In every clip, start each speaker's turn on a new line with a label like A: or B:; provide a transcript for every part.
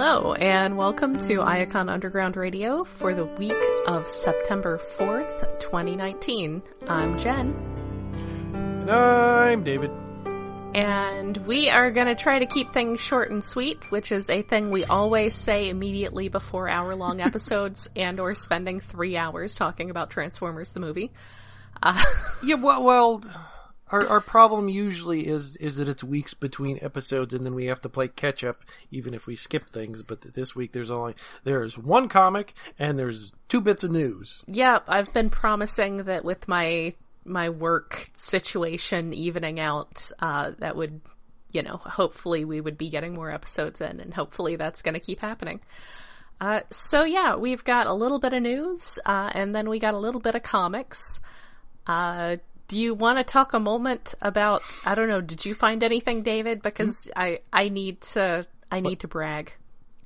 A: Hello, and welcome to Iacon Underground Radio for the week of September 4th, 2019. I'm Jen.
B: And I'm David.
A: And we are going to try to keep things short and sweet, which is a thing we always say immediately before hour long episodes and or spending three hours talking about Transformers the movie.
B: Uh, yeah, well, well our our problem usually is is that it's weeks between episodes and then we have to play catch up even if we skip things but this week there's only there's one comic and there's two bits of news.
A: Yeah i've been promising that with my my work situation evening out uh that would you know hopefully we would be getting more episodes in and hopefully that's going to keep happening. Uh so yeah we've got a little bit of news uh and then we got a little bit of comics. Uh, do you want to talk a moment about I don't know, did you find anything David because mm-hmm. I I need to I need what? to brag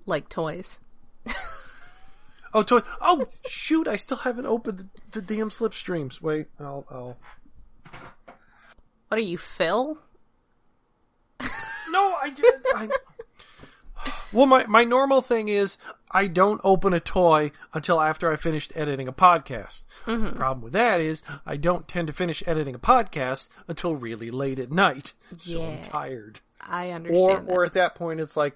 A: like toys.
B: oh, toy. Oh, shoot, I still haven't opened the, the damn slipstreams. Wait, I'll I'll
A: What are you, Phil?
B: no, I, I well, my, my normal thing is I don't open a toy until after I finished editing a podcast. Mm-hmm. The problem with that is I don't tend to finish editing a podcast until really late at night. So yeah, I'm tired.
A: I understand.
B: Or, or at that point, it's like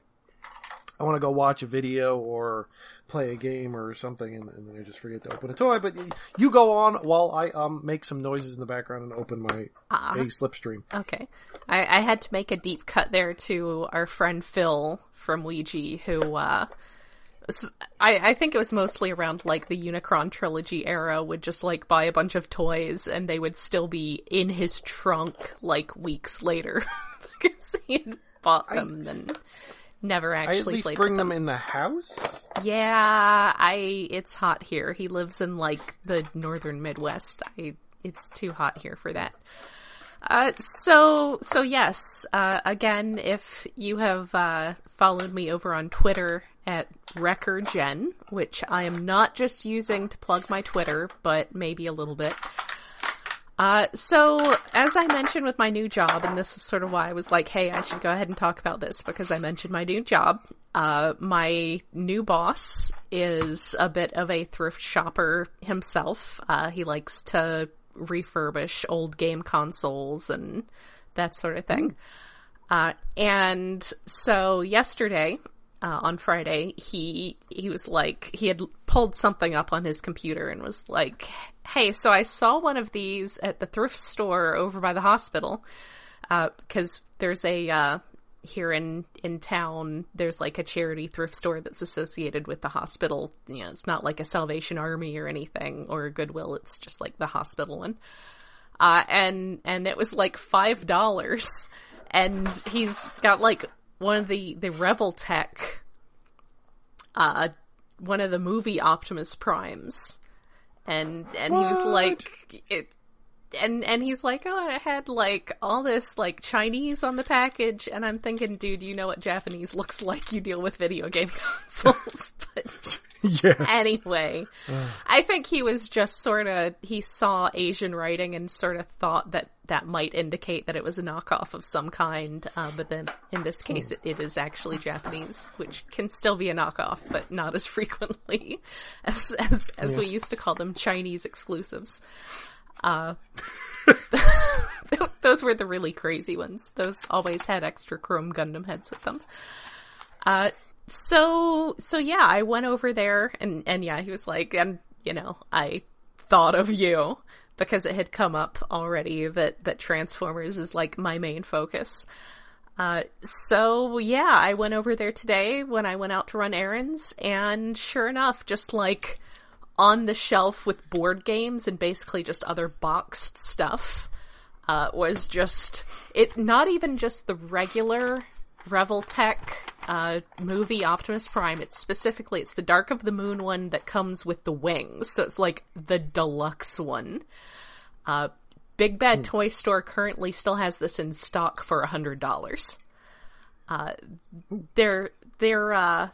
B: I want to go watch a video or play a game or something, and, and, then I just forget to open a toy. But you go on while I um make some noises in the background and open my uh, a slipstream.
A: Okay, I, I, had to make a deep cut there to our friend Phil from Ouija, who uh, I, I think it was mostly around like the Unicron trilogy era, would just like buy a bunch of toys and they would still be in his trunk like weeks later because he had bought them I... and never actually
B: I at least
A: played
B: bring
A: them.
B: them. in the house.
A: Yeah, I. It's hot here. He lives in like the northern Midwest. I. It's too hot here for that. Uh, so so yes. Uh, again, if you have uh, followed me over on Twitter at WreckerGen, which I am not just using to plug my Twitter, but maybe a little bit. Uh, so as I mentioned with my new job, and this is sort of why I was like, hey, I should go ahead and talk about this because I mentioned my new job. Uh, my new boss is a bit of a thrift shopper himself. Uh, he likes to refurbish old game consoles and that sort of thing. Uh, and so yesterday, uh, on Friday, he he was like he had pulled something up on his computer and was like, "Hey, so I saw one of these at the thrift store over by the hospital because uh, there's a uh, here in in town there's like a charity thrift store that's associated with the hospital. You know, it's not like a Salvation Army or anything or Goodwill. It's just like the hospital one. Uh, and and it was like five dollars, and he's got like one of the the Revoltech, uh, one of the movie Optimus Primes, and and what? he was like it. And and he's like, oh, I had like all this like Chinese on the package, and I'm thinking, dude, you know what Japanese looks like? You deal with video game consoles, but
B: yes.
A: Anyway, I think he was just sort of he saw Asian writing and sort of thought that that might indicate that it was a knockoff of some kind. Uh, but then in this case, it, it is actually Japanese, which can still be a knockoff, but not as frequently as as, as yeah. we used to call them Chinese exclusives. Uh, those were the really crazy ones. Those always had extra chrome Gundam heads with them. Uh, so so yeah, I went over there and and yeah, he was like, and you know, I thought of you because it had come up already that that Transformers is like my main focus. Uh, so yeah, I went over there today when I went out to run errands, and sure enough, just like on the shelf with board games and basically just other boxed stuff, uh, was just it. Not even just the regular Revoltech uh, movie Optimus Prime. It's specifically it's the Dark of the Moon one that comes with the wings, so it's like the deluxe one. Uh, Big Bad mm. Toy Store currently still has this in stock for a hundred dollars. Uh, they're they're uh,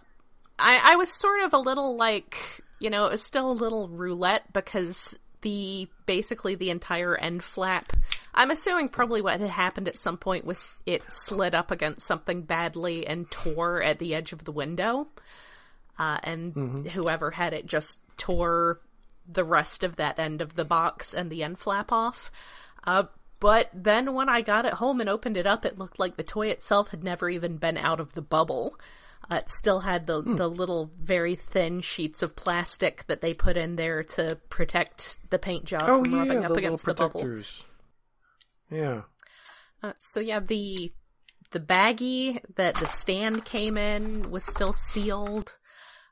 A: I I was sort of a little like you know it was still a little roulette because the basically the entire end flap I'm assuming probably what had happened at some point was it slid up against something badly and tore at the edge of the window. Uh, and
B: Mm-hmm.
A: whoever had it just tore the rest of that end of the box and the end flap off. Uh, but then when I got it home and opened it up, it looked like the toy itself had never even been out of the bubble. Uh, it still had the
B: Hmm.
A: the little very thin sheets of plastic that they put in there to protect the paint job
B: Oh
A: from
B: yeah,
A: rubbing
B: the
A: up against the bubble.
B: Yeah.
A: Uh, so yeah, the the baggie that the stand came in was still sealed.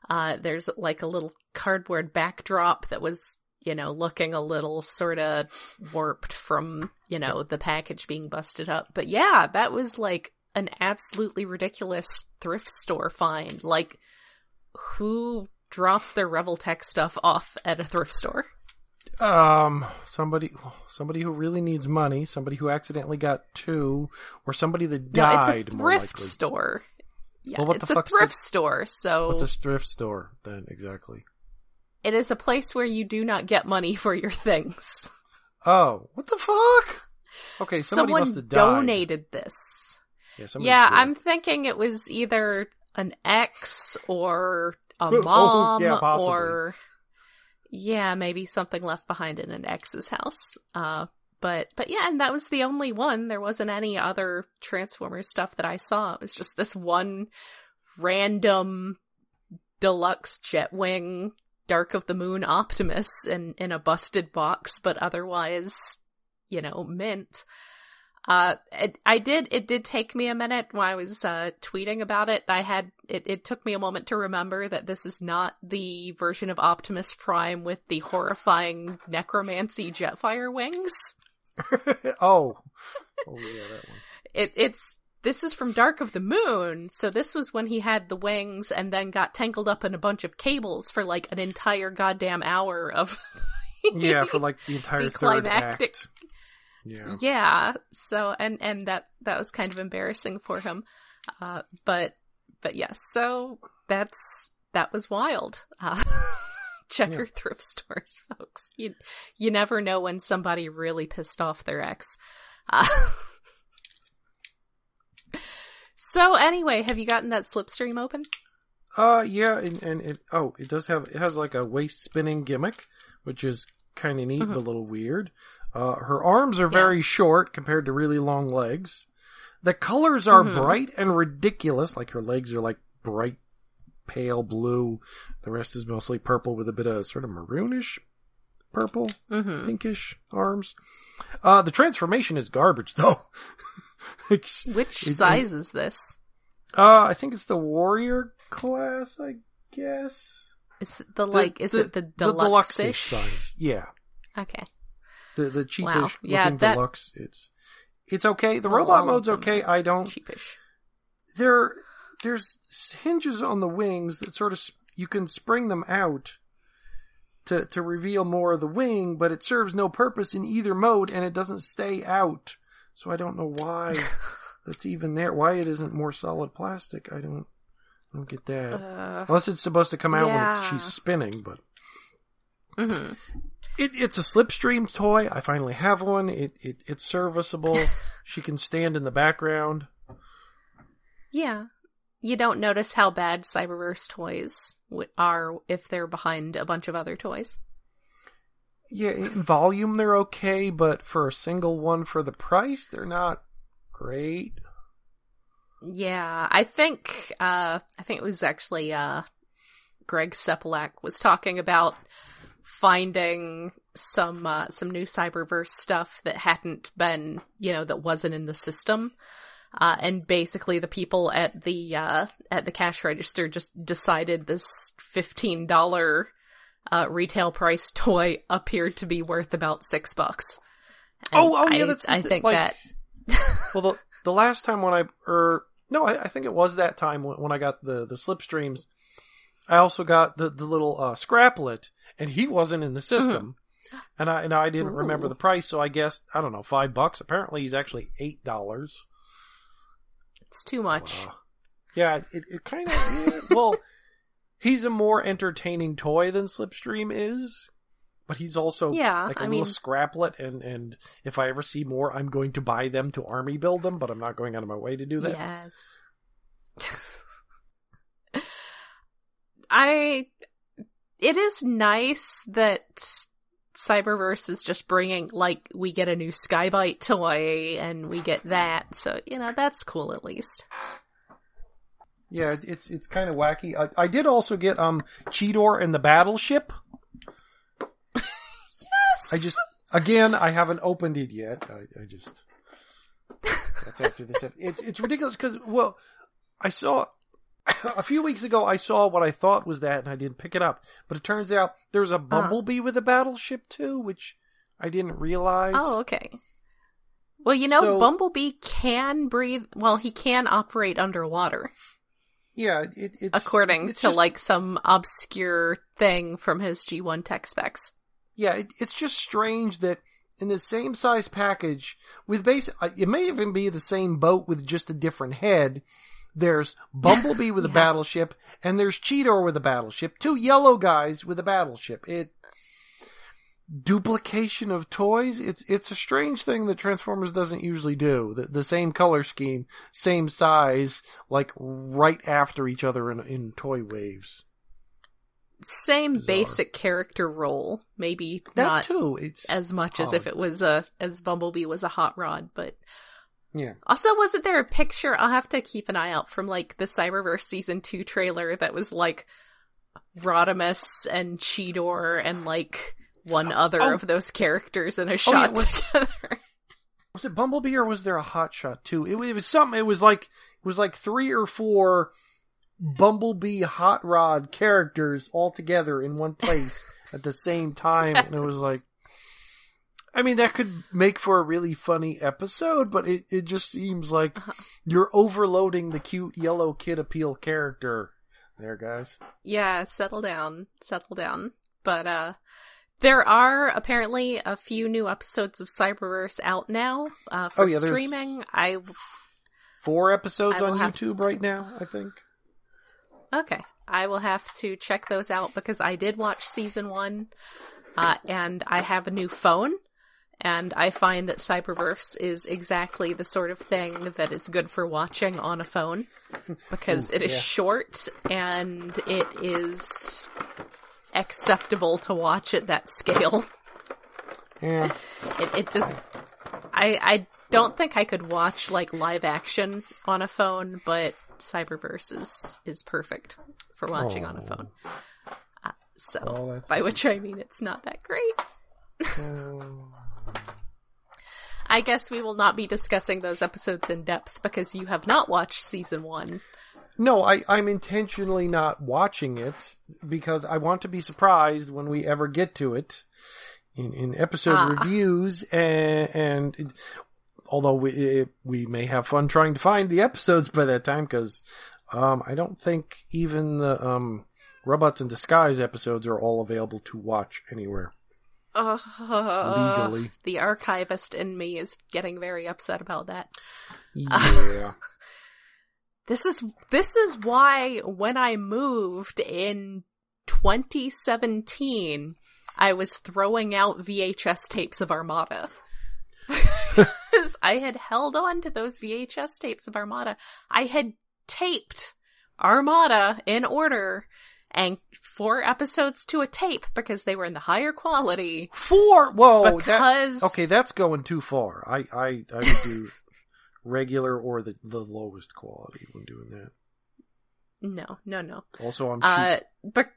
A: Uh, there's like a little cardboard backdrop that was, you know, looking a little sort of warped from, you know, the package being busted up. But yeah, that was like an absolutely ridiculous thrift store find. Like, who drops their Revoltech stuff off at a thrift store?
B: Um, somebody, somebody who really needs money, somebody who accidentally got two, or somebody that
A: No,
B: died.
A: it's a
B: more
A: thrift
B: likely.
A: store. Yeah,
B: Well, what
A: it's
B: the
A: a thrift
B: a-
A: store, so
B: What's a thrift store then exactly?
A: it is a place where you do not get money for your things.
B: Oh, what the fuck? Okay, somebody
A: Someone
B: must have died.
A: donated this.
B: Yeah,
A: Yeah. I'm thinking it was either an ex or a
B: Oh,
A: mom
B: yeah,
A: or yeah, maybe something left behind in an ex's house. Uh but but yeah, and that was the only one. There wasn't any other Transformers stuff that I saw. It was just this one random deluxe Jetwing Dark of the Moon Optimus in in a busted box, but otherwise, you know, mint. Uh, it, I did. It did take me a minute when I was uh, tweeting about it. I had it. It took me a moment to remember that this is not the version of Optimus Prime with the horrifying necromancy Jetfire wings.
B: oh, oh yeah, that one.
A: It, it's this is from Dark of the Moon. So this was when he had the wings and then got tangled up in a bunch of cables for like an entire goddamn hour of.
B: Yeah, for like the entire
A: The
B: third
A: climactic-
B: act. Yeah.
A: yeah. So and and that that was kind of embarrassing for him. Uh but but yes so that's that was wild. Uh check
B: Yeah.
A: your thrift stores folks. You you never know when somebody really pissed off their ex. Uh, so anyway have you gotten that slipstream open?
B: Uh, yeah, and, and it oh, it does have it has like a waist spinning gimmick, which is kind of neat but a little weird. Uh, her arms are very short compared to really long legs. The colors are
A: Mhm.
B: bright and ridiculous. Like her legs are like bright pale blue. The rest is mostly purple with a bit of sort of maroonish purple,
A: mm-hmm.
B: pinkish arms. Uh, the transformation is garbage though.
A: Which
B: it-
A: size is this
B: Uh, I think it's the warrior class, I guess.
A: is it the like is it the deluxe
B: size? Yeah,
A: okay
B: the the cheapish
A: Wow. Yeah,
B: looking
A: that-
B: deluxe. It's it's okay. The
A: Well,
B: robot mode's okay. I don't.
A: cheapish
B: There there's hinges on the wings that sort of you can spring them out to to reveal more of the wing, but it serves no purpose in either mode, and it doesn't stay out. So I don't know why that's even there. Why it isn't more solid plastic? I don't. I don't get that.
A: uh,
B: Unless it's supposed to come out when it's, she's spinning, but
A: mhm.
B: It, it's a slipstream toy. I finally have one. It, it it's serviceable. she can stand in the background.
A: Yeah. You don't notice how bad Cyberverse toys w- are if they're behind a bunch of other toys.
B: Yeah, in volume they're okay, but for a single one for the price, they're not great.
A: Yeah, I think uh I think it was actually uh Greg Sepelak was talking about finding some uh some new Cyberverse stuff that hadn't been, you know, that wasn't in the system. Uh and basically the people at the uh at the cash register just decided this $15 uh retail price toy appeared to be worth about 6 bucks. And
B: Oh, oh, yeah,
A: I-
B: that's the
A: I think
B: like-
A: that
B: Well, the the last time when I or no, I, I think it was that time when, when I got the the slipstreams. I also got the the little uh, scraplet, and he wasn't in the system, uh-huh. and I and I didn't remember the price, so I guess I don't know five bucks. Apparently, he's actually eight dollars.
A: it's too much.
B: Yeah, it, it kind of well, he's a more entertaining toy than Slipstream is, but he's also
A: Yeah,
B: like a
A: I
B: little
A: mean-
B: scraplet, and and if I ever see more, I'm going to buy them to army build them, but I'm not going out of my way to do that.
A: Yes. I. It is nice that Cyberverse is just bringing, like, we get a new Skybite toy and we get that. So, you know, that's cool at least.
B: Yeah, it's it's kind of wacky. I, I did also get um Cheetor and the battleship.
A: Yes!
B: I just again I haven't opened it yet. I, I just that's after this. It's it's ridiculous because well, I saw a few weeks ago. I saw what I thought was that, and I didn't pick it up. But it turns out there's a bumblebee with a battleship too, which I didn't realize.
A: Oh, okay. Well, you know,
B: So-
A: Bumblebee can breathe. Well, he can operate underwater,
B: yeah, it, it's
A: according
B: it's
A: to
B: just-
A: like some obscure thing from his G1 tech specs.
B: Yeah, it, it's just strange that in the same size package with base, uh, it may even be the same boat with just a different head. There's Bumblebee with a
A: Yeah.
B: battleship, and there's Cheetor with a battleship. Two yellow guys with a battleship. It duplication of toys. It's it's a strange thing that Transformers doesn't usually do. The, the same color scheme, same size, like right after each other in in toy waves.
A: Same
B: Bizarre.
A: basic character role, maybe
B: That
A: not
B: too. It's
A: as much as if it was a as Bumblebee was a hot rod, but
B: yeah.
A: also wasn't there a picture? I'll have to keep an eye out from like the Cyberverse season two trailer that was like Rodimus and Cheetor and like one oh, other
B: Oh.
A: of those characters in a oh,
B: yeah,
A: shot
B: was-
A: together.
B: was it Bumblebee or was there a hot shot too? It, it was something. It was like it was like three or four Bumblebee hot rod characters all together in one place at the same time, and it was like, I mean, that could make for a really funny episode, but it it just seems like
A: Uh-huh.
B: you're overloading the cute yellow kid appeal character. There, guys.
A: Yeah, settle down, settle down. But uh there are apparently a few new episodes of Cyberverse out now uh, for
B: Oh, yeah,
A: streaming. I
B: Four episodes
A: I
B: on YouTube right now, I think.
A: okay, I will have to check those out because I did watch season one, uh, and I have a new phone, and I find that Cyberverse is exactly the sort of thing that is good for watching on a phone because
B: Ooh,
A: it is
B: yeah.
A: short and it is acceptable to watch at that scale.
B: Yeah.
A: It, it just, I, I don't think I could watch like live action on a phone, but Cyberverse is, is perfect for watching on a
B: Oh.
A: phone. Uh, so,
B: Oh,
A: by which I mean it's not that great.
B: Oh.
A: I guess we will not be discussing those episodes in depth because you have not watched season one.
B: No, I, I'm intentionally not watching it because I want to be surprised when we ever get to it in, in episode
A: Ah.
B: reviews and, and it- although we, it, we may have fun trying to find the episodes by that time because um, I don't think even the um, Robots in Disguise episodes are all available to watch anywhere
A: Uh,
B: legally.
A: the archivist in me is getting very upset about that.
B: Yeah.
A: This is this is why when I moved in 2017, I was throwing out VHS tapes of Armada. Because I had held on to those VHS tapes of Armada. I had taped Armada in order and four episodes to a tape because they were in the higher quality.
B: Four. Whoa. that-
A: because
B: okay, that's going too far. I I, I would do regular or the the lowest quality when doing that.
A: no, no, no.
B: Also, I'm cheap.
A: Uh, bec-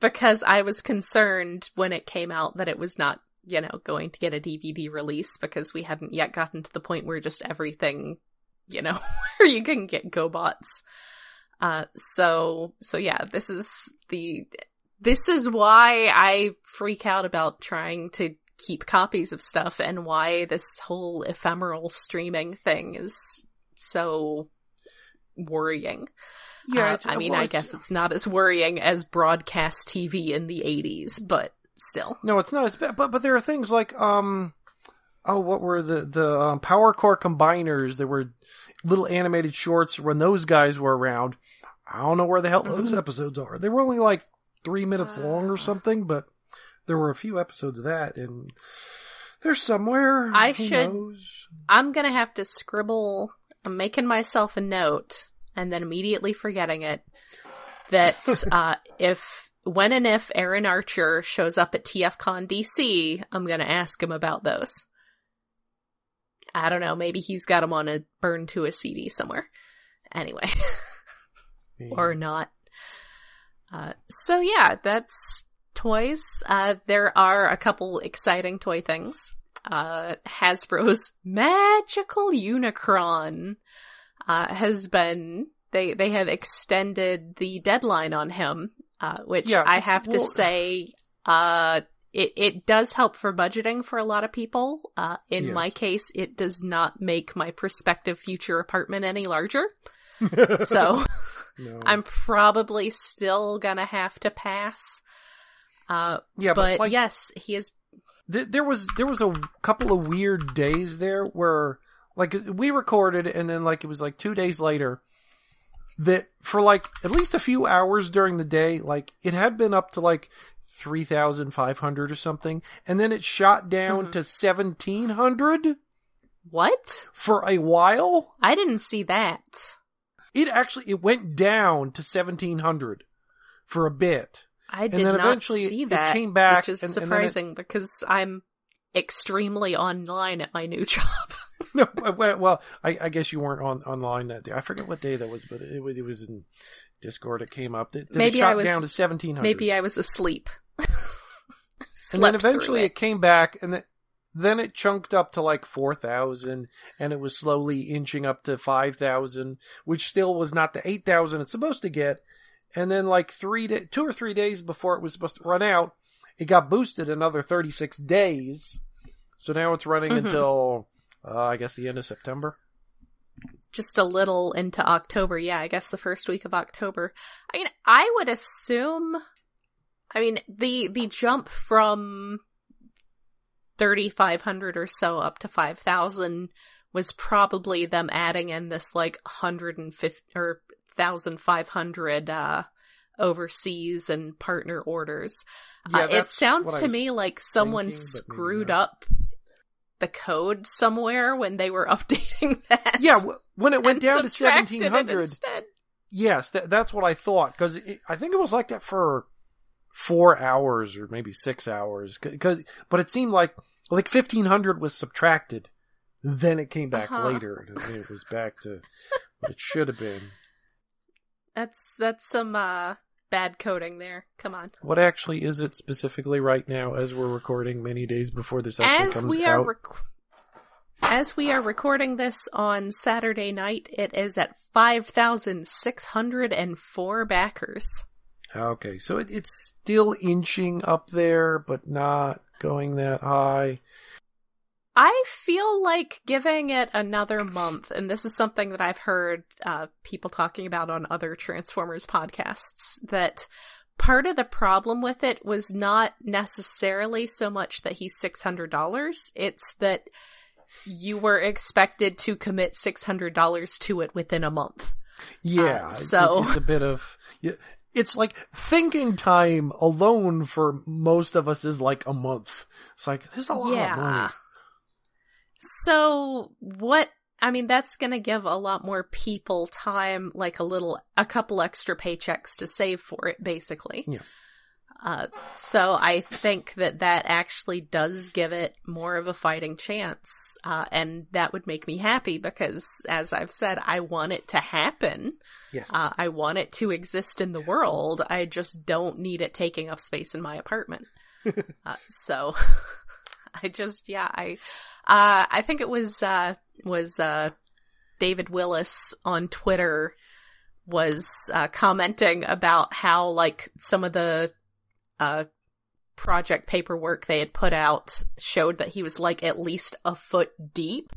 A: because I was concerned when it came out that it was not, you know, going to get a DVD release because we hadn't yet gotten to the point where just everything, you know, where you can get GoBots. Uh, so, so yeah, this is the, this is why I freak out about trying to keep copies of stuff and why this whole ephemeral streaming thing is so worrying.
B: yeah,
A: Uh, I mean,
B: well,
A: I guess it's not as worrying as broadcast TV in the 80s, but still.
B: no, it's not as bad. But but there are things like um, oh, what were the the um, Power Core combiners? There were little animated shorts when those guys were around. I don't know where the hell those episodes are. They were only like three minutes long or something, but there were a few episodes of that, and they're somewhere.
A: I
B: Who
A: should-
B: knows?
A: I'm gonna have to scribble. I'm making myself a note and then immediately forgetting it. That uh, if when and if Aaron Archer shows up at TFCon DC, I'm gonna ask him about those. I don't know. Maybe he's got them on a burn to a CD somewhere. Anyway, or not. Uh, so yeah, that's toys. Uh, there are a couple exciting toy things. Uh, Hasbro's Magical Unicron uh, has been they they have extended the deadline on him, uh, which
B: Yeah,
A: I have to say, uh, it it does help for budgeting for a lot of people. Uh, in
B: Yes.
A: my case, it does not make my prospective future apartment any larger. So
B: No.
A: I'm probably still gonna have to pass. Uh,
B: yeah,
A: but
B: like,
A: yes, he is.
B: th- there was there was a couple of weird days there where like we recorded and then like it was like two days later that for like at least a few hours during the day like it had been up to like 3500 or something and then it shot down
A: Mhm.
B: to 1700
A: What?
B: for a while
A: I didn't see that.
B: it actually it went down to 1700 for a bit
A: I did
B: then
A: not
B: eventually
A: see
B: it
A: that.
B: came back
A: which is
B: and- and it-
A: surprising because I'm extremely online at my new job.
B: no, well, I, I guess you weren't on online that day. I forget what day that was, but it, was- it was in Discord. It came up.
A: Maybe
B: it shot
A: I was-
B: down to seventeen hundred.
A: Maybe I was asleep.
B: and then eventually it.
A: it.
B: came back, and then then it chunked up to like four thousand, and it was slowly inching up to five thousand, which still was not the eight thousand it's supposed to get. And then like three, da- two or three days before it was supposed to run out, it got boosted another thirty six days. So now it's running
A: Mhm.
B: until uh, I guess the end of September.
A: just a little into October. Yeah, I guess the first week of October. I mean, I would assume. I mean, the the jump from thirty five hundred or so up to five thousand was probably them adding in this like hundred and fifty or thousand five hundred uh overseas and partner orders.
B: Yeah,
A: uh, it sounds to me like someone
B: thinking,
A: screwed up the code somewhere when they were updating that.
B: Yeah, w- when it went down to seventeen hundred, yes, that, that's what I thought because I think it was like that for four hours or maybe six hours. Because, but it seemed like like fifteen hundred was subtracted, then it came back
A: Uh-huh.
B: later and it was back to what it should have been.
A: That's that's some uh bad coding there. Come on.
B: What actually is it specifically right now as we're recording many days before this actually
A: As
B: comes
A: we
B: out?
A: rec- as we are recording this on Saturday night, it is at five thousand six hundred and four backers.
B: Okay, so it, it's still inching up there, but not going that high.
A: I feel like giving it another month, and this is something that I've heard uh, people talking about on other Transformers podcasts, that part of the problem with it was not necessarily so much that he's $600, it's that you were expected to commit $600 to it within a month.
B: Yeah,
A: Uh, so-
B: it's a bit of yeah, it's like thinking time alone for most of us is like a month. It's like there's a lot of money.
A: So what I mean that's going to give a lot more people time like a little a couple extra paychecks to save for it basically.
B: Yeah.
A: Uh so I think that that actually does give it more of a fighting chance. Uh and that would make me happy because as I've said I want it to happen.
B: Yes.
A: Uh I want it to exist in the world. I just don't need it taking up space in my apartment. uh, so I just yeah, I uh I think it was uh was uh David Willis on Twitter was uh commenting about how like some of the uh project paperwork they had put out showed that he was like at least a foot deep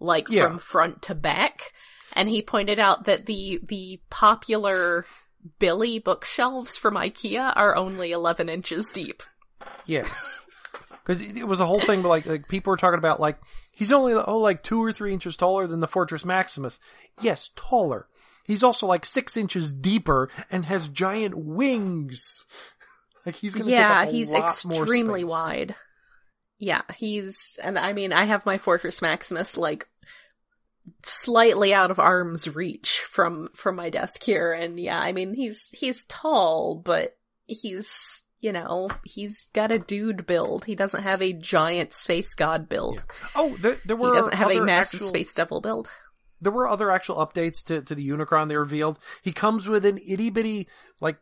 A: like
B: Yeah.
A: from front to back and he pointed out that the the popular Billy bookshelves from IKEA are only 11 inches deep.
B: yes. Because it, it was a whole thing, but like, like people were talking about like he's only oh like two or three inches taller than the Fortress Maximus. Yes, taller. He's also like six inches deeper and has giant wings. Like he's gonna
A: yeah,
B: take up a
A: he's extremely wide. Yeah, he's and I mean I have my Fortress Maximus like slightly out of arm's reach from from my desk here and yeah, I mean he's he's tall, but he's you know, he's got a dude build. He doesn't have a giant space god build.
B: Oh, there, there were
A: He doesn't have a massive
B: actual-
A: space devil build.
B: There were other actual updates to, to the Unicron they revealed. He comes with an itty bitty, like,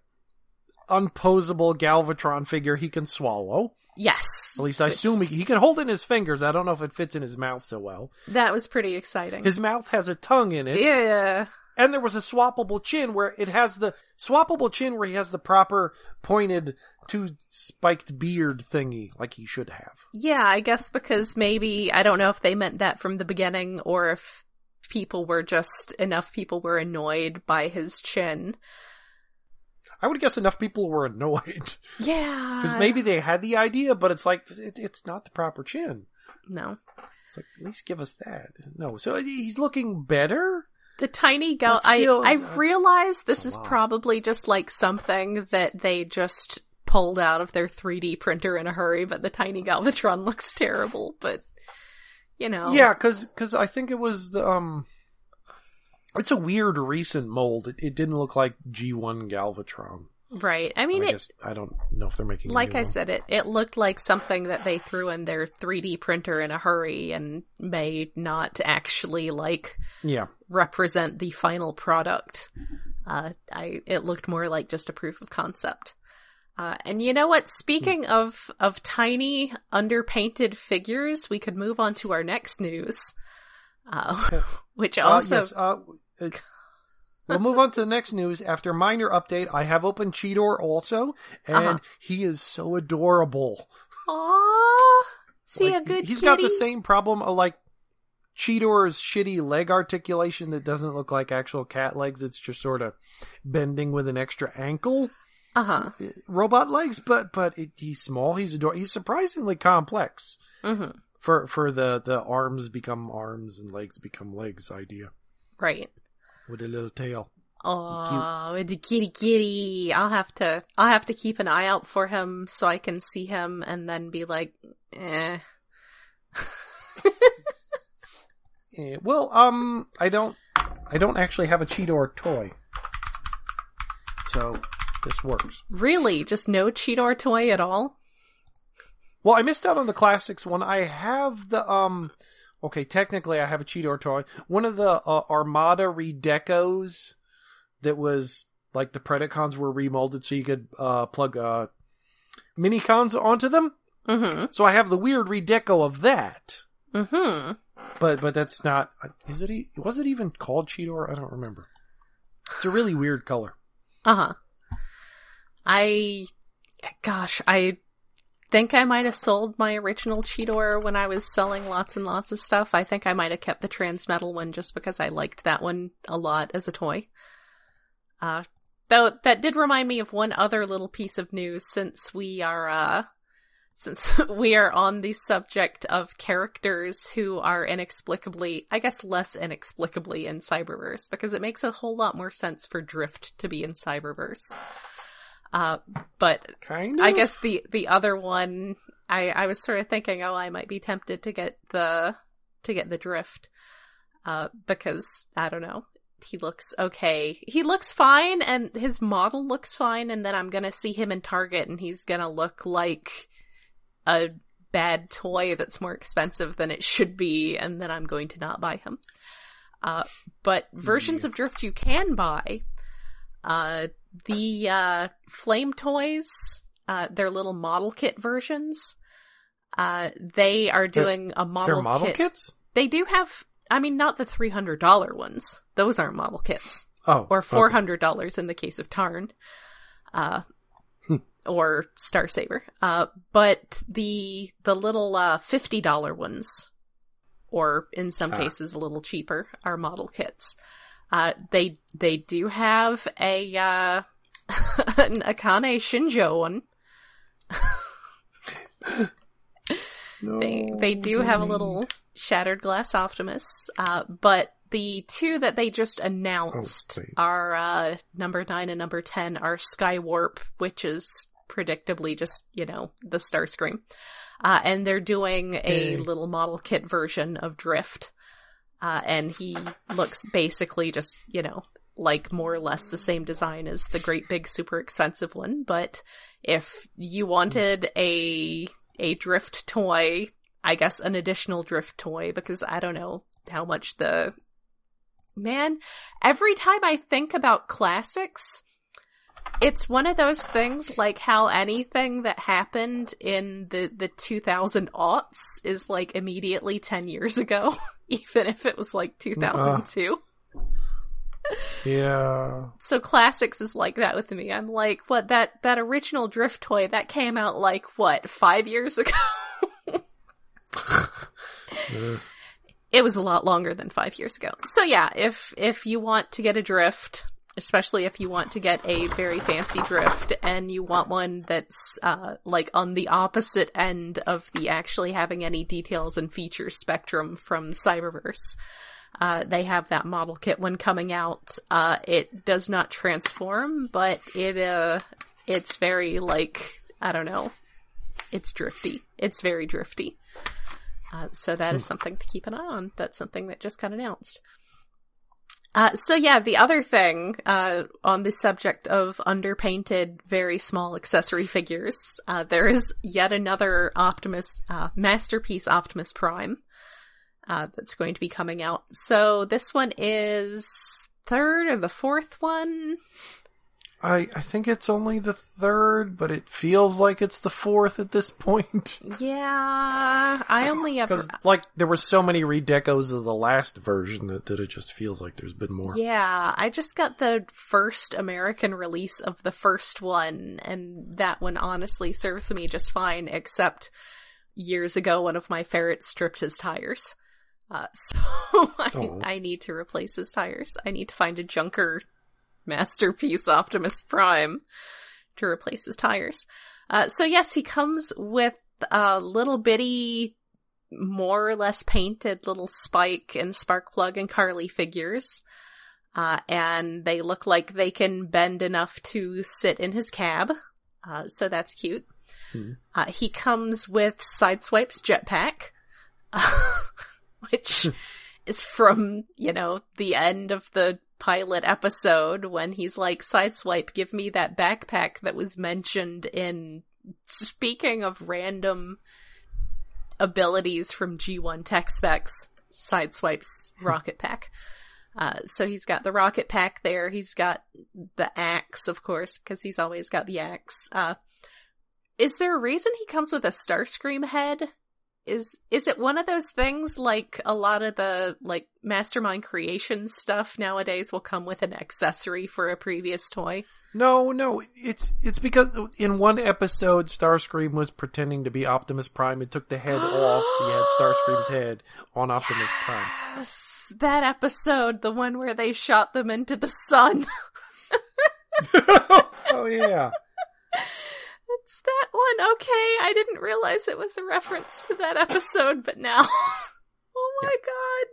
B: unposable Galvatron figure he can swallow.
A: Yes.
B: At least I
A: which-
B: assume he, he can hold it in his fingers. I don't know if it fits in his mouth so well.
A: that was pretty exciting.
B: His mouth has a tongue in it.
A: yeah.
B: And there was a swappable chin where it has the swappable chin where he has the proper pointed two spiked beard thingy like he should have.
A: Yeah, I guess because maybe I don't know if they meant that from the beginning or if people were just enough people were annoyed by his chin.
B: I would guess enough people were annoyed
A: Yeah.
B: because maybe they had the idea, but it's like it, it's not the proper chin.
A: no.
B: It's like at least give us that. No, so he's looking better.
A: The tiny gal
B: still,
A: I I realize this is
B: lot.
A: probably just like something that they just pulled out of their 3D printer in a hurry, but the tiny Galvatron looks terrible, but you know.
B: Yeah, because I think it was the um. It's a weird recent mold. It, it didn't look like G1 Galvatron.
A: Right. I mean
B: I
A: it
B: guess I don't know if they're making.
A: like I
B: one.
A: said, it it looked like something that they threw in their 3D printer in a hurry and may not actually like
B: Yeah.
A: represent the final product. Uh, I it looked more like just a proof of concept. Uh, and you know what? Speaking of of tiny underpainted figures, we could move on to our next news, uh, which
B: Uh,
A: also
B: yes, we'll move on to the next news. After minor update, I have opened Cheetor also, and
A: Uh-huh.
B: he is so adorable.
A: Aww, see
B: Like,
A: a good
B: He's
A: kitty.
B: got the same problem of like Cheetor's shitty leg articulation that doesn't look like actual cat legs. It's just sort of bending with an extra ankle.
A: Uh huh.
B: Robot legs, but but it, he's small. He's adorable. He's surprisingly complex
A: hmm
B: for for the the arms become arms and legs become legs idea
A: Right.
B: with a little tail.
A: Oh, with the kitty kitty. I'll have to I'll have to keep an eye out for him so I can see him and then be like, eh.
B: Eh, well, um, I don't, I don't actually have a Cheetor toy, so this works.
A: Really? Just no Cheetor toy at all?
B: Well, I missed out on the classics one. I have the um, okay, technically I have a Cheetor toy. One of the uh, Armada Redecos that was like the Predacons were remolded so you could uh plug uh minicons onto them.
A: Mm-hmm.
B: So I have the weird Redeco of that.
A: Mm-hmm.
B: But but that's not. Is it? Was it even called Cheetor? I don't remember. It's a really weird color.
A: Uh-huh. I gosh, I think I might have sold my original Cheetor when I was selling lots and lots of stuff. I think I might have kept the Transmetal one just because I liked that one a lot as a toy. Uh though that did remind me of one other little piece of news since we are uh since we are on the subject of characters who are inexplicably, I guess less inexplicably in Cyberverse, because it makes a whole lot more sense for Drift to be in Cyberverse. Uh, but
B: Kind of.
A: I guess the the other one, I I was sort of thinking, oh, I might be tempted to get the to get the Drift, uh, because I don't know. He looks okay. He looks fine, and his model looks fine. And then I'm gonna see him in Target, and he's gonna look like a bad toy that's more expensive than it should be, and then I'm going to not buy him. Uh, but versions
B: Yeah.
A: of Drift you can buy. Uh, the uh, Flame toys, uh, their little model kit versions. Uh, they are
B: They're-
A: doing a model,
B: They're model
A: kit.
B: kits.
A: They do have, I mean, not the three hundred dollar ones. Those aren't model kits
B: Oh,
A: or four hundred dollars in the case of Tarn, uh,
B: Hmm.
A: or Star Saber. Uh, but the the little uh, fifty dollar ones, or in some
B: Ah.
A: cases a little cheaper, are model kits. Uh, they they do have a uh, an Akane Shinjo one.
B: No,
A: They they do have a little Shattered Glass Optimus, uh, but the two that they just announced
B: Oh,
A: are uh, number nine and number ten are Skywarp, which is predictably just, you know, the Starscream. Uh, and they're doing a little model kit version of Drift. Uh, and he looks basically just, you know, like more or less the same design as the great big super expensive one. But if you wanted a, a Drift toy, I guess an additional Drift toy, because I don't know how much the, man, every time I think about classics, it's one of those things like how anything that happened in the the 2000 aughts is like immediately 10 years ago even if it was like 2002 uh,
B: yeah.
A: So classics is like that with me. I'm like what that that original drift toy that came out like what 5 years ago? It was a lot longer than 5 years ago. So yeah if if you want to get a drift especially if you want to get a very fancy drift and you want one that's uh, like on the opposite end of the actually having any details and features spectrum from Cyberverse. Uh, they have that model kit one coming out. Uh, it does not transform, but it uh, it's very like I don't know. It's drifty. It's very drifty. Uh, so that is hmm. something to keep an eye on. That's something that just got announced. Uh, so yeah, the other thing, uh, on the subject of underpainted, very small accessory figures, uh, there is yet another Optimus, uh, Masterpiece Optimus Prime, uh, that's going to be coming out. So this one is third or the fourth one?
B: I I think it's only the third, but it feels like it's the fourth at this point.
A: Yeah, I only ever
B: because like there were so many redecos of the last version that, that it just feels like there's been more.
A: Yeah, I just got the first American release of the first one, and that one honestly serves me just fine. Except years ago, one of my ferrets stripped his tires. Uh, so I, oh. I need to replace his tires. I need to find a junker masterpiece Optimus Prime to replace his tires. Uh, so yes, he comes with a little bitty, more or less painted little Spike and Sparkplug and Carly figures. Uh, and they look like they can bend enough to sit in his cab. Uh, so that's cute. Hmm. Uh, he comes with Sideswipe's jetpack, which is from, you know, the end of the pilot episode when he's like, Sideswipe, give me that backpack that was mentioned in, speaking of random abilities from G1 Tech Specs, Sideswipe's rocket pack. Uh, so he's got the rocket pack there. He's got the axe, of course, because he's always got the axe. Uh, is there a reason he comes with a Starscream head? Is is it one of those things like a lot of the like mastermind creation stuff nowadays will come with an accessory for a previous toy?
B: No no. It's it's because in one episode starscream was pretending to be optimus prime and took the head off. He had starscream's head on optimus yes,
A: prime that episode the one where they shot them into the sun.
B: Oh yeah
A: it's that one. Okay, I didn't realize it was a reference to that episode, but now. oh my yeah. god.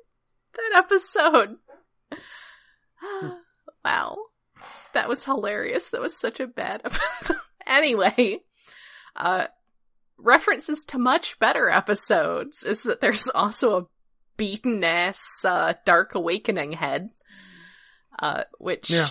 A: That episode. wow. That was hilarious. That was such a bad episode. anyway, uh, references to much better episodes is that there's also a beaten ass, uh, Dark Awakening head, uh, which, yeah.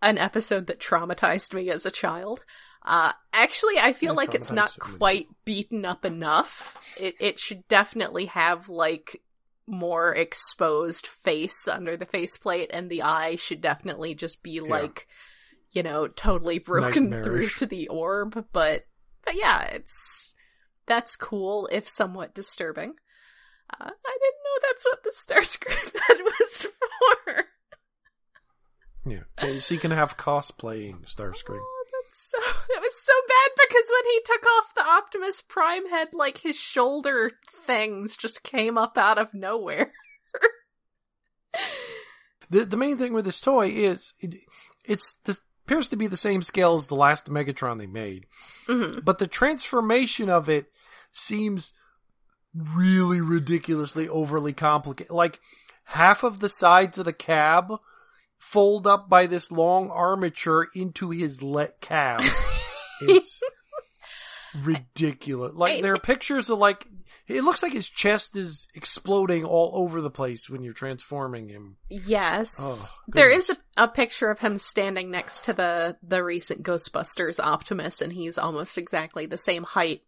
A: an episode that traumatized me as a child. Uh, actually, I feel like it's not quite beaten up enough. It it should definitely have like more exposed face under the faceplate, and the eye should definitely just be yeah. like, you know, totally broken through to the orb. But but yeah, it's that's cool if somewhat disturbing. Uh, I didn't know that's what the Starscream head was for.
B: Yeah, so you can have cosplaying Starscream.
A: So it was so bad because when he took off the Optimus Prime head, like his shoulder things just came up out of nowhere.
B: the the main thing with this toy is it, it's this appears to be the same scale as the last Megatron they made, mm-hmm. but the transformation of it seems really ridiculously overly complicated. Like half of the sides of the cab fold up by this long armature into his let cab. it's ridiculous. Like
A: I-
B: there are pictures of like it looks like his chest is exploding all over the place when you're transforming him.
A: Yes.
B: Oh,
A: there is a, a picture of him standing next to the, the recent Ghostbusters Optimus, and he's almost exactly the same height.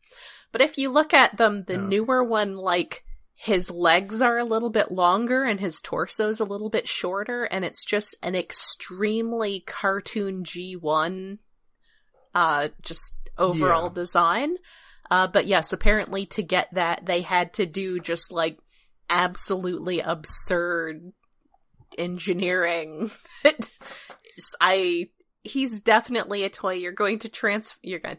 A: But if you look at them, the
B: Yeah.
A: newer one, like, his legs are a little bit longer and his torso's a little bit shorter, and it's just an extremely cartoon G1, uh, just overall
B: Yeah.
A: design. Uh, but yes, apparently to get that, they had to do just like absolutely absurd engineering. I, he's definitely a toy. You're going to trans, you're going,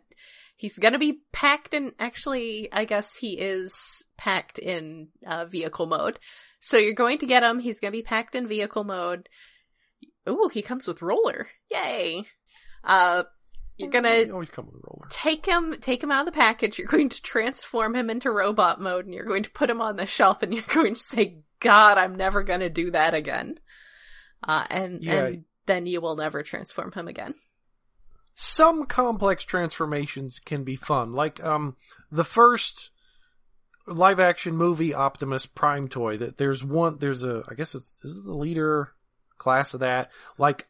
A: he's gonna be packed in, actually, I guess he is packed in, uh, vehicle mode. So you're going to get him, he's gonna be packed in vehicle mode. Ooh, he comes with roller. Yay! Uh, you're gonna
B: always come with a roller.
A: take him take him out of the package you're going to transform him into robot mode and you're going to put him on the shelf and you're going to say god i'm never going to do that again uh, and
B: Yeah.
A: and then you will never transform him again
B: Some complex transformations can be fun. Like um the first live action movie Optimus Prime toy that there's one there's a I guess it's this is the leader class of that. Like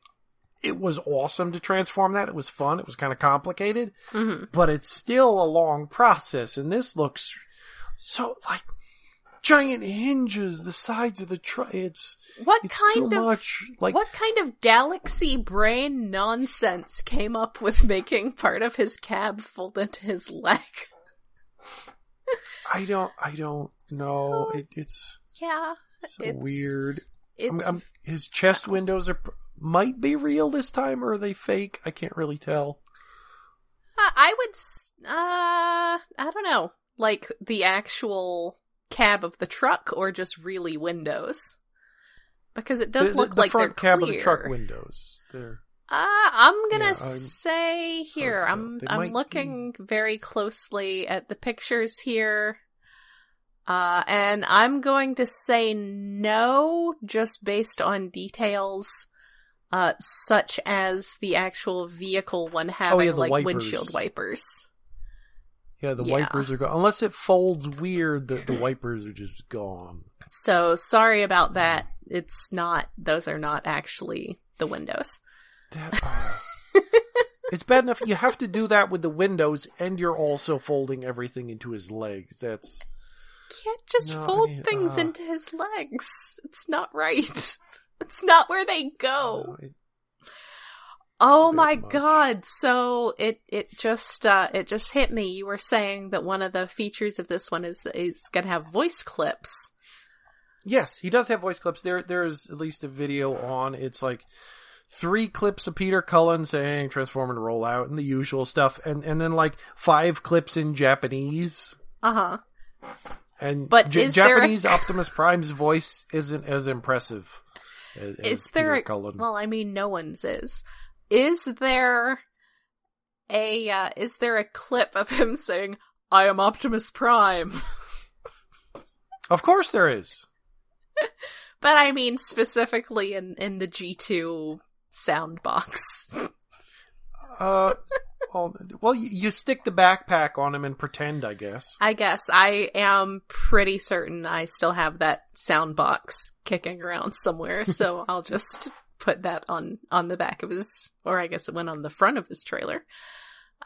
B: it was awesome to transform that. It was fun. It was kind of complicated,
A: hmm
B: but it's still a long process. And this looks so like giant hinges, the sides of the truck. It's
A: what
B: it's
A: kind of
B: much. Like
A: what kind of galaxy brain nonsense came up with making part of his cab fold into his leg
B: I don't, I don't know.
A: Oh.
B: It, it's
A: yeah
B: so
A: It's-
B: weird.
A: it's
B: I'm, I'm, his chest windows are might be real this time, or are they fake? I can't really tell.
A: Uh, I would, uh, I don't know, like the actual cab of the truck or just really windows? Because it does
B: the,
A: look
B: the, the
A: like
B: front cab
A: clear.
B: of the truck windows. They're
A: Uh, I'm gonna
B: Yeah,
A: say here, I'm. I'm looking very closely at the pictures here. Uh, and I'm going to say no, just based on details, uh, such as the actual vehicle one having
B: Oh, yeah,
A: like
B: wipers.
A: windshield wipers.
B: Yeah, the
A: Yeah.
B: wipers are gone. Unless it folds weird, the, the wipers are just gone.
A: So sorry about that. It's not; those are not actually the windows.
B: That, uh, it's bad enough you have to do that with the windows, and you're also folding everything into his legs. That's
A: Can't just
B: No, I
A: fold
B: mean,
A: things
B: uh,
A: into his legs. It's not right. It's not where they go.
B: uh, it-
A: Oh my
B: much.
A: god. So it it just uh it just hit me. You were saying that one of the features of this one is that it's going to have voice clips.
B: Yes, he does have voice clips. There, there's at least a video on. It's like three clips of Peter Cullen saying "transform and roll out" and the usual stuff, and and then like five clips in Japanese.
A: Uh-huh.
B: And
A: But
B: J-
A: is there a-
B: Japanese Optimus Prime's voice isn't as impressive. As, as
A: there
B: Peter
A: a
B: Cullen?
A: Well, I mean no one's is. Is there a uh, is there a clip of him saying I am Optimus Prime?
B: Of course there is.
A: But I mean specifically in in the G2 sound box.
B: Uh, well, well, you, you stick the backpack on him and pretend, I guess.
A: I guess I am pretty certain I still have that sound box kicking around somewhere, so I'll just put that on on the back of his or I guess it went on the front of his trailer.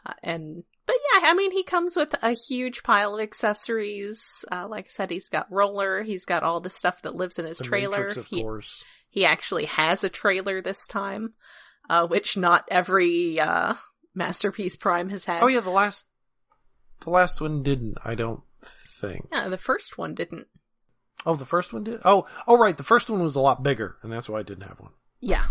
A: Uh, and but yeah, I mean he comes with a huge pile of accessories. Uh, like I said, he's got roller, he's got all the stuff that lives in his
B: The
A: trailer.
B: Matrix, of
A: he,
B: course.
A: he actually has a trailer this time, uh, which not every uh, Masterpiece Prime has had.
B: Oh yeah, the last, the last one didn't. I don't think.
A: yeah, the first one didn't.
B: Oh, the first one did. Oh, oh, right. The first one was a lot bigger, and that's why I didn't have one.
A: Yeah.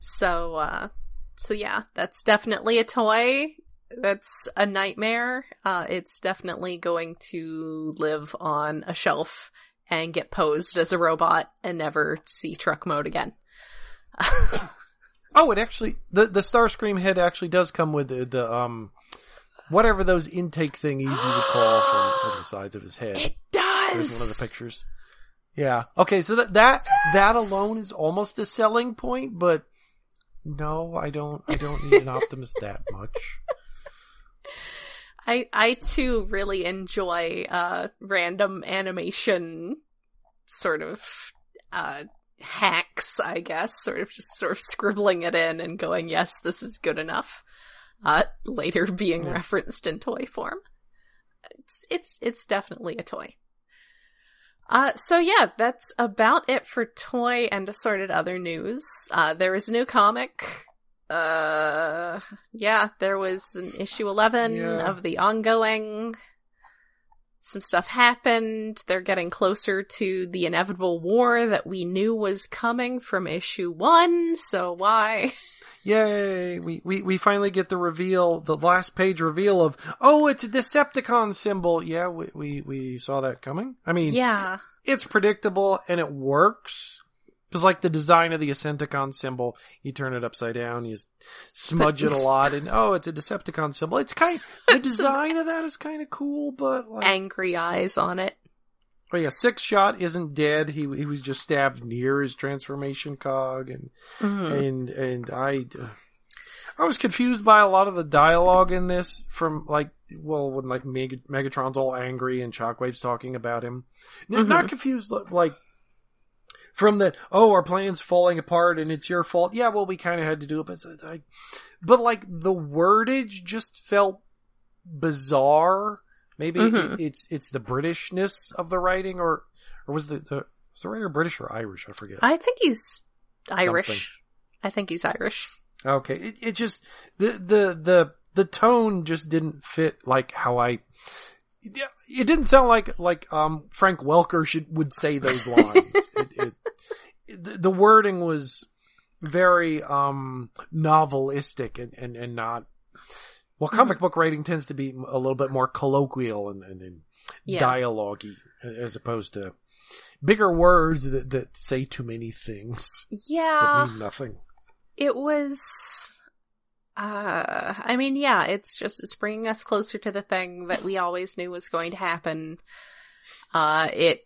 A: So, uh, so yeah, that's definitely a toy. That's a nightmare. Uh, it's definitely going to live on a shelf and get posed as a robot and never see truck mode again.
B: Oh, it actually the the Starscream head actually does come with the, the um whatever those intake thingies you would call from, from the sides of his head.
A: It
B: There's
A: does!
B: one of the pictures. Yeah. Okay, so that that that alone is almost a selling point, but no, I don't I don't need an Optimus that much.
A: I I too really enjoy uh random animation sort of uh hacks, I guess, sort of just sort of scribbling it in and going, yes, this is good enough. Uh later being
B: Yeah.
A: referenced in toy form. It's it's it's definitely a toy. Uh, so yeah, that's about it for toy and assorted other news. Uh, there is a new comic. Uh, yeah, there was an issue 11
B: Yeah.
A: of the ongoing. Some stuff happened. They're getting closer to the inevitable war that we knew was coming from issue 1, so why?
B: Yay! We, we we finally get the reveal, the last page reveal of oh, it's a Decepticon symbol. Yeah, we we, we saw that coming. I mean,
A: yeah.
B: it's predictable and it works. Because like the design of the Ascenticon symbol, you turn it upside down, you smudge it a lot, and oh, it's a Decepticon symbol. It's kind the design of that is kind of cool, but like,
A: Angry eyes on it.
B: oh yeah, Six Shot isn't dead. He he was just stabbed near his transformation cog, and
A: Mhm.
B: and and I I was confused by a lot of the dialogue in this from like well when like Meg- Megatron's all angry and Shockwave's talking about him.
A: Mhm.
B: Not confused like from that oh our plan's falling apart and it's your fault. Yeah, well we kind of had to do it, but like but like the wordage just felt bizarre. Maybe
A: Mhm.
B: it, it's it's the Britishness of the writing or or was the the was the writer British or Irish? I forget.
A: I think he's Irish.
B: Something.
A: I think he's Irish.
B: Okay, it, it just the the the the tone just didn't fit like how I. Yeah, It didn't sound like like um Frank Welker should would say those lines. it, it, the- the wording was very um novelistic and and and not. Well, comic book writing tends to be a little bit more colloquial and and, and
A: Yeah.
B: dialogue-y as opposed to bigger words that that say too many things
A: Yeah.
B: mean nothing.
A: It was uh I mean yeah, it's just it's bringing us closer to the thing that we always knew was going to happen. Uh it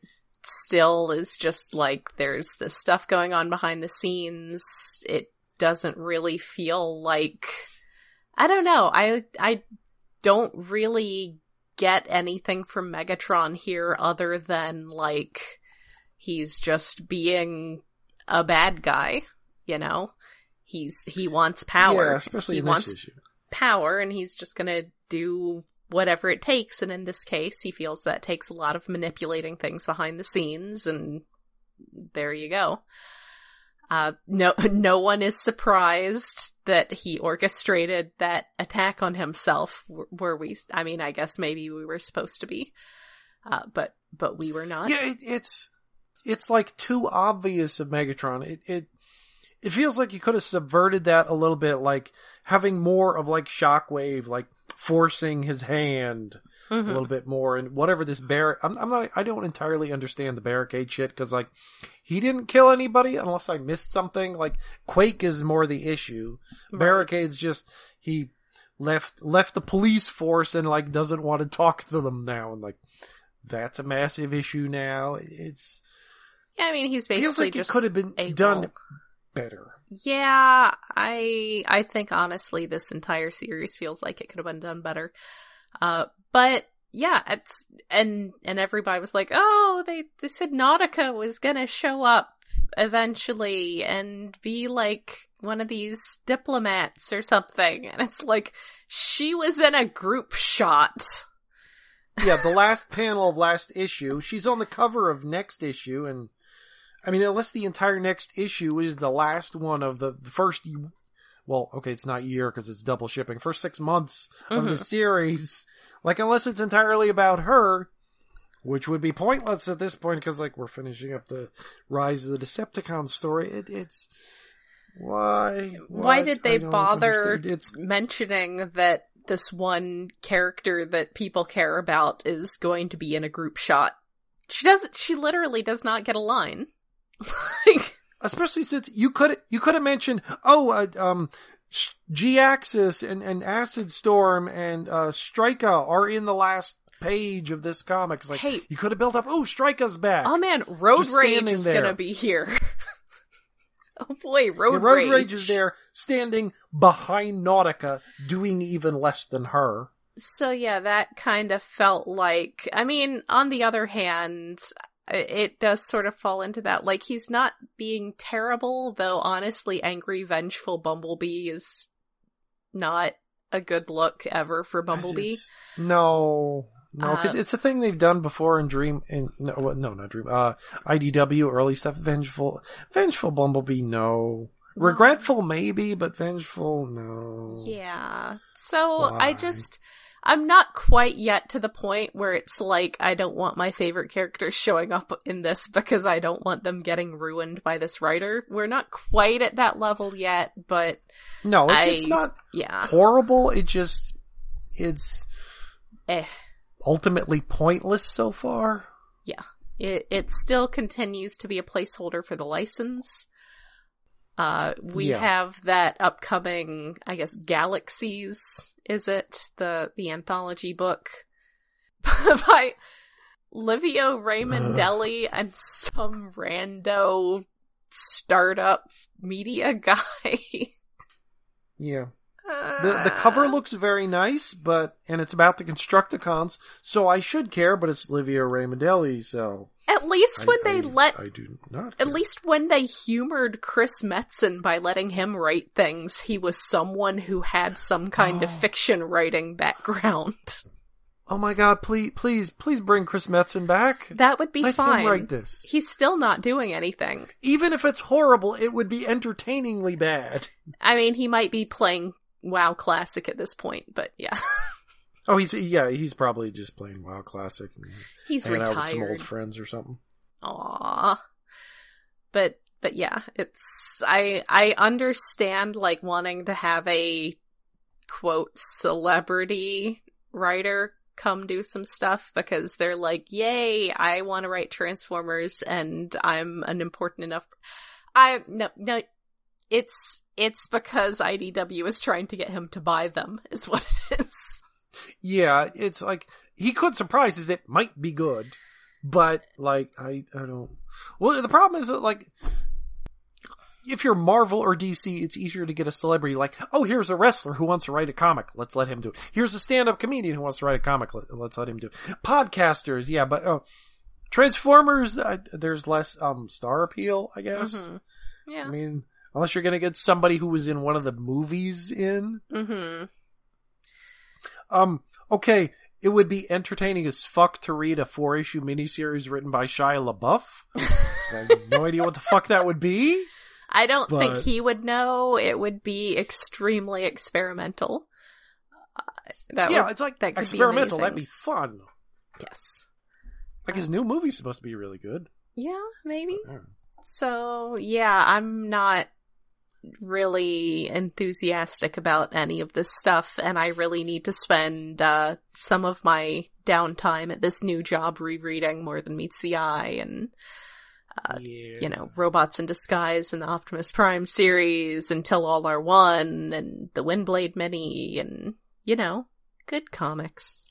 A: still is just like there's this stuff going on behind the scenes. It doesn't really feel like I don't know. I I don't really get anything from Megatron here other than like he's just being a bad guy, you know? He's he wants power.
B: Yeah, especially
A: he wants
B: this issue.
A: power and he's just gonna do whatever it takes and in this case he feels that takes a lot of manipulating things behind the scenes and there you go uh no no one is surprised that he orchestrated that attack on himself were we i mean i guess maybe we were supposed to be uh but but we were not
B: Yeah, it, it's it's like too obvious of Megatron. It it it feels like you could have subverted that a little bit, like having more of like Shockwave, like forcing his hand
A: Mhm.
B: a little bit more, and whatever this bar. I'm, I'm not. I don't entirely understand the barricade shit because like he didn't kill anybody unless I missed something. Like Quake is more the issue.
A: Right.
B: Barricades just he left left the police force and like doesn't want to talk to them now and like that's a massive issue now. It's
A: yeah i mean he's
B: feels
A: basically
B: like it could have been done. Better.
A: Yeah, I I think honestly this entire series feels like it could have been done better. Uh but yeah, it's and and everybody was like, "Oh, they they said Nautica was going to show up eventually and be like one of these diplomats or something." And it's like she was in a group shot.
B: Yeah, the last panel of last issue, she's on the cover of next issue, and I mean, unless the entire next issue is the last one of the first, well, okay, it's not year because it's double shipping, first six months of the
A: Mhm.
B: series, like unless it's entirely about her, which would be pointless at this point because like we're finishing up the rise of the Decepticon story. It, it's why
A: Why did they bother.
B: It's
A: mentioning that this one character that people care about is going to be in a group shot. She doesn't. she literally does not get a line. like
B: especially since you could you could have mentioned oh uh, um G Axis and, and Acid Storm and uh Strika are in the last page of this comic. It's like
A: Hey.
B: you could have built up. Oh, Strika's back.
A: oh man, Road
B: Just
A: Rage is
B: there.
A: gonna be here. oh boy, Road,
B: Yeah, Road
A: Rage.
B: Rage is there, standing behind Nautica, doing even less than her.
A: so yeah, that kind of felt like. I mean, on the other hand, it does sort of fall into that. Like he's not being terrible, though. Honestly, angry, vengeful Bumblebee is not a good look ever for Bumblebee.
B: It's- no, no, because
A: Uh,
B: it's a thing they've done before in Dream. In no, no, not Dream. Uh, IDW early stuff. Vengeful, vengeful Bumblebee. No, regretful maybe, but vengeful. No.
A: Yeah. So I just I'm not quite yet to the point where it's like I don't want my favorite characters showing up in this because I don't want them getting ruined by this writer. We're not quite at that level yet, but
B: No, it's,
A: I-
B: it's not
A: yeah.
B: horrible. It just it's
A: Eh.
B: ultimately pointless so far.
A: Yeah. It it still continues to be a placeholder for the license. Uh we
B: Yeah.
A: have that upcoming I guess Galaxies is it? The the anthology book by Livio Ramondelli and some rando startup media guy.
B: Yeah. The the cover ah. looks very nice, but and it's about the Constructicons, so I should care. But it's Livio Ramondelli, so
A: At least
B: I-
A: when they
B: I-
A: let
B: I do not.
A: At least when they humored Chris Metzen by letting him write things, he was someone who had some kind of
B: Oh.
A: fiction writing background.
B: Oh my god! Please, please, please bring Chris Metzen back.
A: That would be
B: Let
A: fine.
B: him write this.
A: He's still not doing anything.
B: Even if it's horrible, it would be entertainingly bad.
A: I mean, he might be playing WoW Classic at this point, but yeah.
B: Oh, he's yeah, he's probably just playing WoW Classic and
A: He's
B: hanging out with some old friends or something.
A: Aww. But but yeah, it's I I understand like wanting to have a quote celebrity writer come do some stuff because they're like, "Yay, I want to write Transformers and I'm an important enough I no no it's it's because IDW is trying to get him to buy them is what it is.
B: Yeah, it's like he could surprise us. It might be good, but like I I don't. Well, the problem is that like if you're Marvel or DC, it's easier to get a celebrity like, oh, here's a wrestler who wants to write a comic. Let's let him do it. Here's a stand-up comedian who wants to write a comic. Let, let's let him do it. Podcasters, yeah, but uh, Transformers, uh, there's less um star appeal, I guess.
A: Mhm. Yeah.
B: I mean, unless you're gonna get somebody who was in one of the movies in.
A: Mhm.
B: Um, okay, it would be entertaining as fuck to read a four issue miniseries written by Shia LaBeouf. I have no idea what the fuck that would be.
A: I don't think he would know. It would be extremely experimental. Uh, that
B: yeah,
A: would,
B: it's like
A: that could be
B: experimental.
A: amazing.
B: That'd be fun.
A: yes.
B: Like his new movie's supposed to be really good.
A: Yeah, maybe. So yeah, I'm not really enthusiastic about any of this stuff, and I really need to spend uh, some of my downtime at this new job rereading More Than Meets the Eye and uh,
B: yeah.
A: you know, Robots in Disguise and the Optimus Prime series until All Are One and the Windblade Mini and, you know, good comics.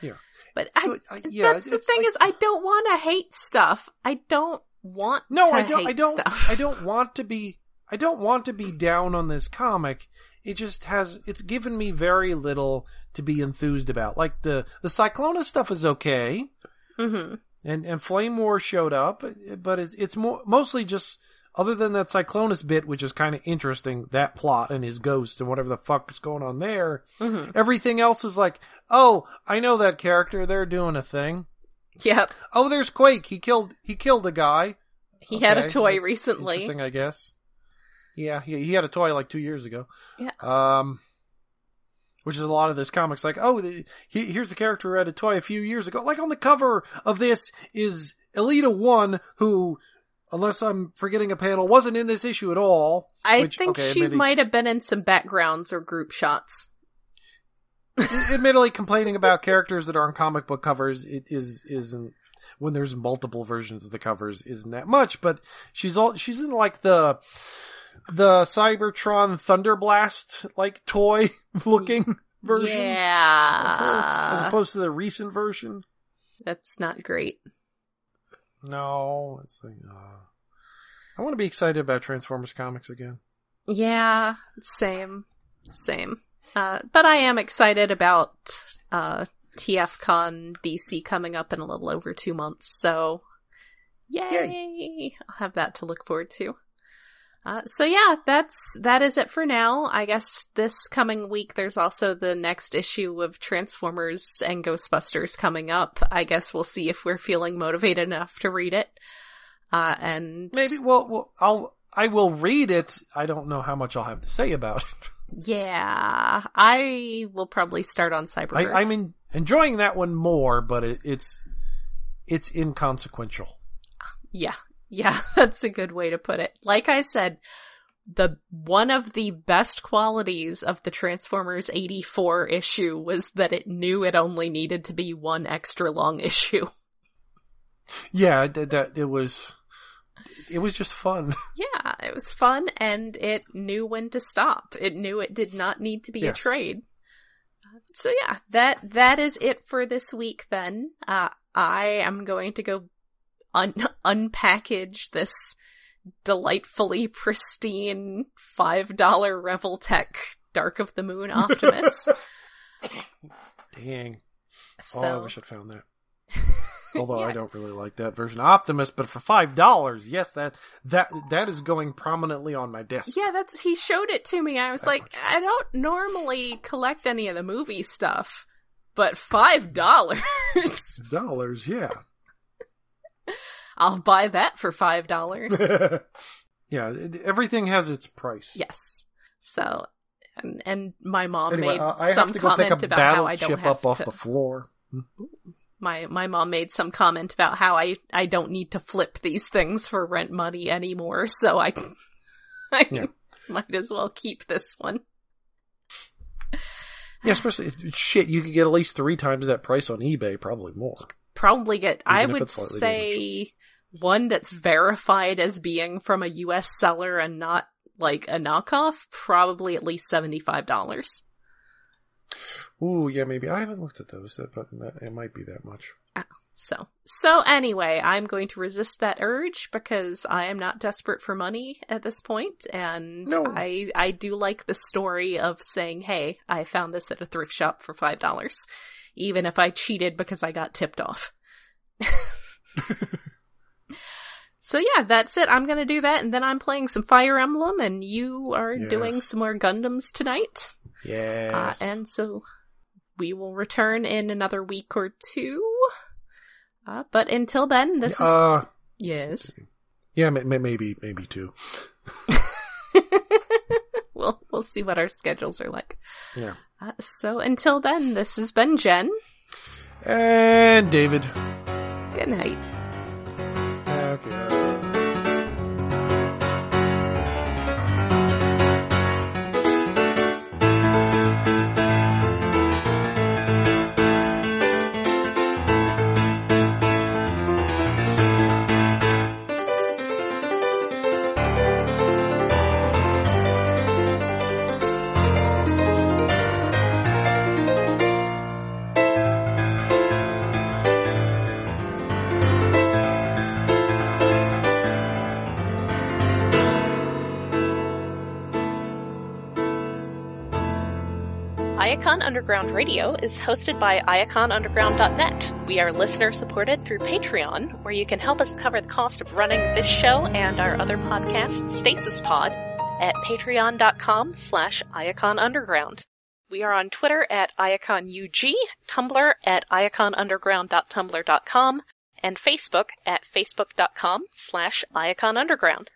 B: Yeah.
A: But I,
B: uh, yeah,
A: that's the thing
B: like-
A: is I don't want to hate stuff. I don't want
B: No,
A: to
B: I don't. I don't.
A: stuff.
B: I don't want to be. I don't want to be down on this comic. It just has. It's given me very little to be enthused about. Like the the Cyclonus stuff is okay.
A: hmm
B: and and Flame War showed up, but it's it's more mostly just other than that Cyclonus bit, which is kind of interesting, that plot and his ghost and whatever the fuck is going on there.
A: hmm
B: Everything else is like, oh, I know that character. They're doing a thing.
A: Yep.
B: Oh, there's Quake. He killed he killed a guy.
A: He had a toy recently.
B: Interesting, I guess. Yeah, he he had a toy like two years ago.
A: Yeah.
B: Um. Which is a lot of this comics, like, oh, the, he, here's a character who had a toy a few years ago. Like on the cover of this is Elita One, who, unless I'm forgetting a panel, wasn't in this issue at all.
A: I
B: which,
A: think
B: okay,
A: she
B: admittedly-
A: might have been in some backgrounds or group shots.
B: admittedly complaining about characters that are on comic book covers it is isn't when there's multiple versions of the covers isn't that much but she's all she's in like the the cybertron thunderblast like toy looking version of her, as opposed to the recent version
A: That's not great.
B: no it's like uh, i want to be excited about transformers comics again
A: Yeah, same. Same. Uh, but I am excited about uh, TFCon DC coming up in a little over two months, so yay!
B: Yay.
A: I'll have that to look forward to. Uh, so yeah, that's that is it for now. I guess this coming week there's also the next issue of Transformers and Ghostbusters coming up. I guess we'll see if we're feeling motivated enough to read it. Uh, and
B: Maybe. Well, well, I'll. I will read it. I don't know how much I'll have to say about it.
A: yeah, I will probably start on Cyberverse.
B: I, I'm in, enjoying that one more, but it, it's it's inconsequential.
A: Yeah, yeah, that's a good way to put it. Like I said, the one of the best qualities of the Transformers 84 issue was that it knew it only needed to be one extra long issue.
B: Yeah, that, that it was. It was just fun.
A: Yeah, it was fun and it knew when to stop. It knew it did not need to be a trade. So yeah, that that is it for this week then. Uh I am going to go un- unpackage this delightfully pristine $5 Revoltech Dark of the Moon Optimus.
B: Dang.
A: so
B: Oh, I wish I'd found that. Although I don't really like that version of Optimus, but for five dollars, yes, that that that is going prominently on my desk.
A: Yeah, that's he showed it to me. I was
B: That
A: like,
B: much.
A: I don't normally collect any of the movie stuff, but five dollars,
B: Dollars, yeah.
A: I'll buy that for five dollars.
B: yeah, it- everything has its price.
A: yes. So, and, and my mom
B: Anyway,
A: made
B: I I
A: some
B: have to go pick
A: comment about how I don't have
B: up off the floor.
A: My my mom made some comment about how I I don't need to flip these things for rent money anymore. So I, I
B: Yeah.
A: might as well keep this one.
B: Yeah, especially shit. You could get at least three times that price on eBay, probably more.
A: probably get I
B: Even if
A: would say one that's verified as being from a US seller and not like a knockoff, probably at least $75.
B: Ooh, yeah, maybe I haven't looked at those, but it might be that much.
A: Ah, so, so anyway, I'm going to resist that urge because I am not desperate for money at this point, and
B: No.
A: I I do like the story of saying, "Hey, I found this at a thrift shop for five dollars," even if I cheated because I got tipped off. so yeah, that's it. I'm gonna do that, and then I'm playing some Fire Emblem, and you are doing some more Gundams tonight.
B: Yes.
A: Uh, and so we will return in another week or two. Uh, but until then, this is
B: uh,
A: yes.
B: yeah, may, may, maybe, maybe two.
A: we'll we'll see what our schedules are like.
B: Yeah.
A: Uh, so until then, this has been Jen.
B: And David.
A: Good night.
B: Okay.
C: Iacon Underground Radio is hosted by iaconunderground.net. We are listener supported through Patreon, where you can help us cover the cost of running this show and our other podcast, Stasis Pod, at patreon.com slash iaconunderground. We are on Twitter at iaconug, Tumblr at iaconunderground.tumblr.com, and Facebook at facebook.com slash iaconunderground.